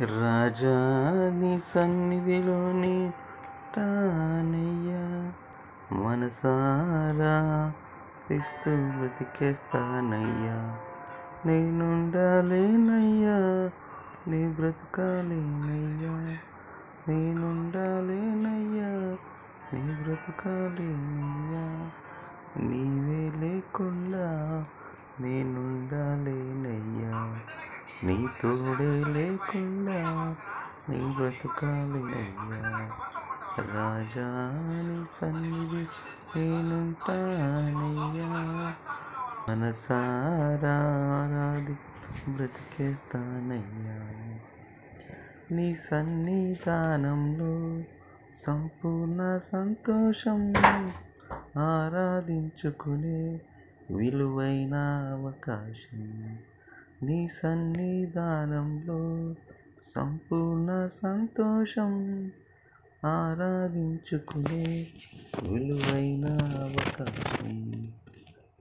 రాజా నీ సన్నిధిలోని తానయ్యా మనసారా ఇస్తూ బ్రతికేస్తానయ్యా నేనుండాలేనయ్యా నీ బ్రతకాలేనయ్యా నేనుండాలేనయ్యా నీ బ్రతకాలేనయ్యా నీవే లేకుండా నేనుండాలేనయ్యా నీ తోడే లేకుండా నీ బ్రతకాలి అయ్యా రాజాని సన్నిధి నేనుంటానయ్యా. మనసారాది బ్రతికేస్తానయ్యా. నీ సన్నిధానంలో సంపూర్ణ సంతోషం ఆరాధించుకునే విలువైన అవకాశం. నీ సన్నిధానంలో సంపూర్ణ సంతోషం ఆరాధించుకునే విలువైన అవకాశం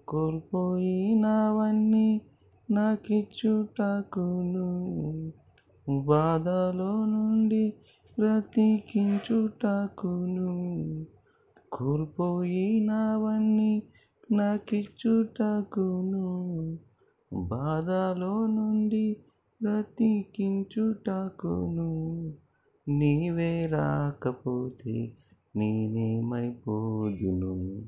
కోల్పోయినవన్నీ నాకిచ్చుటకును. బాధలో నుండి బ్రతికించుటకును. కోల్పోయినవన్నీ నాకిచ్చుటకును. బాధలో నుండి బ్రతికించుటకును నీవే రాకపోతే నేనేమైపోదును?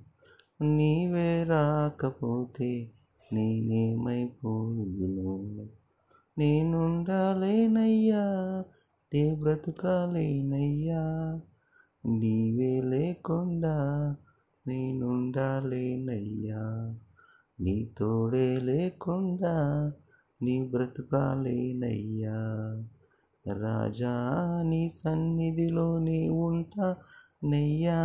నీవే రాకపోతే నేనేమైపోదును? నేనుండాలేనయ్యా నే బ్రతుకాలేనయ్యా. నీవే లేకుండా నేనుండాలేనయ్యా. నీ తోడే లేకుండా నీ బ్రతుకాలేనయ్యా. రాజా నీ సన్నిధిలోనే ఉంటా నయ్యా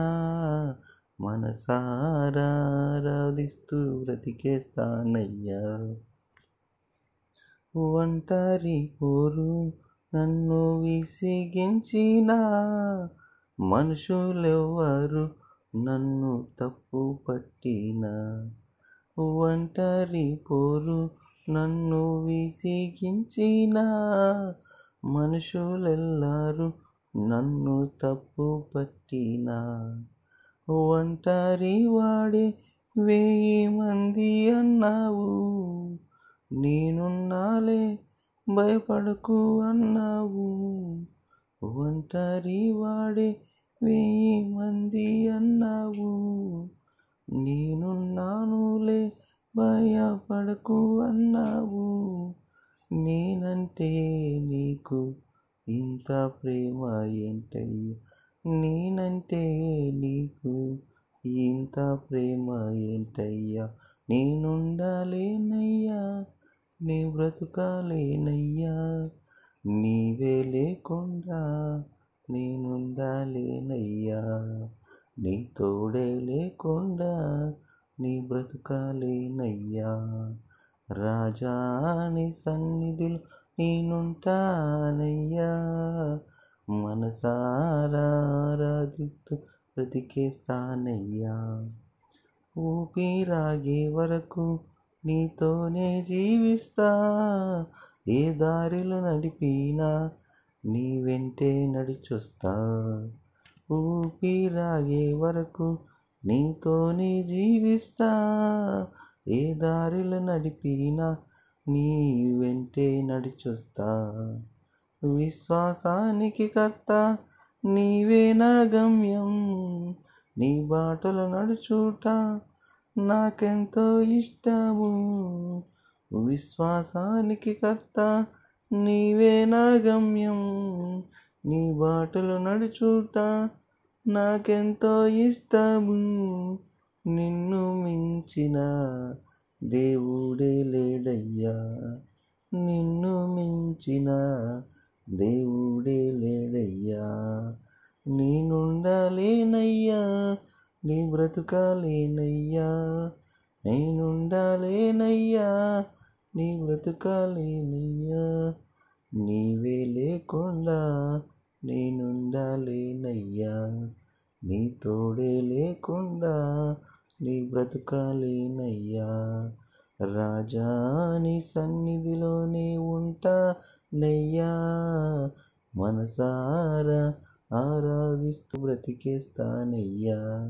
మనసారాధిస్తూ బ్రతికేస్తానయ్యా. ఒంటరి పోరు నన్ను విసిగించినా మనుషులెవ్వరు నన్ను తప్పు పట్టినా ఒంటరి పోరు నన్ను విసిగించిన మనుషులెల్లారు నన్ను తప్పు పట్టిన ఒంటరి వాడే వెయ్యి మంది అన్నావు నేనున్నాలే భయపడకు అన్నావు. ఒంటరి వాడే వెయ్యి మంది అన్నావు నేనున్నానులే భయపడకు అన్నావు. నేనంటే నీకు ఇంత ప్రేమ ఏంటయ్యా? నేనంటే నీకు ఇంత ప్రేమ ఏంటయ్యా? నేనుండలేనయ్యా నీ బ్రతుకాలేనయ్యా. నీవే లేకుండా నేనుండలేనయ్యా. నీ తోడే లేకుండా నీ బ్రతుకాలేనయ్యా రాజా నీ సన్నిధిలో నేనుంటానయ్యా. మనసారాధిస్తూ బ్రతికేస్తానయ్యా. ఊపిరాగే వరకు నీతోనే జీవిస్తా. ఏ దారిలో నడిపినా నీ వెంటే నడిచొస్తా. ఊపిరాగే వరకు నీతోనే జీవిస్తా. ఏ దారిలో నడిపినా నీ వెంటే నడిచొస్తా. విశ్వాసానికి కర్త నీవే నా గమ్యం. నీ బాటలు నడుచుట నాకెంతో ఇష్టము. విశ్వాసానికి కర్త నీవే నా గమ్యం. నీ బాటలు నడుచుట నాకెంతో ఇష్టము. నిన్ను మించిన దేవుడే లేడయ్యా. నిన్ను మించిన దేవుడే లేడయ్యా. నేనుండలేనయ్యా నీ బ్రతుకాలేనయ్యా నేనుండలేనయ్యా నీ బ్రతుకాలేనయ్యా నీవే లేకుండా నేనుండాలేనయ్యా. నీ తోడే లేకుండా నీ బ్రతుకాలేనయ్యా. రాజా నీ సన్నిధిలోనే ఉంటా నయ్యా మనసారా ఆరాధిస్తూ బ్రతికేస్తానయ్యా.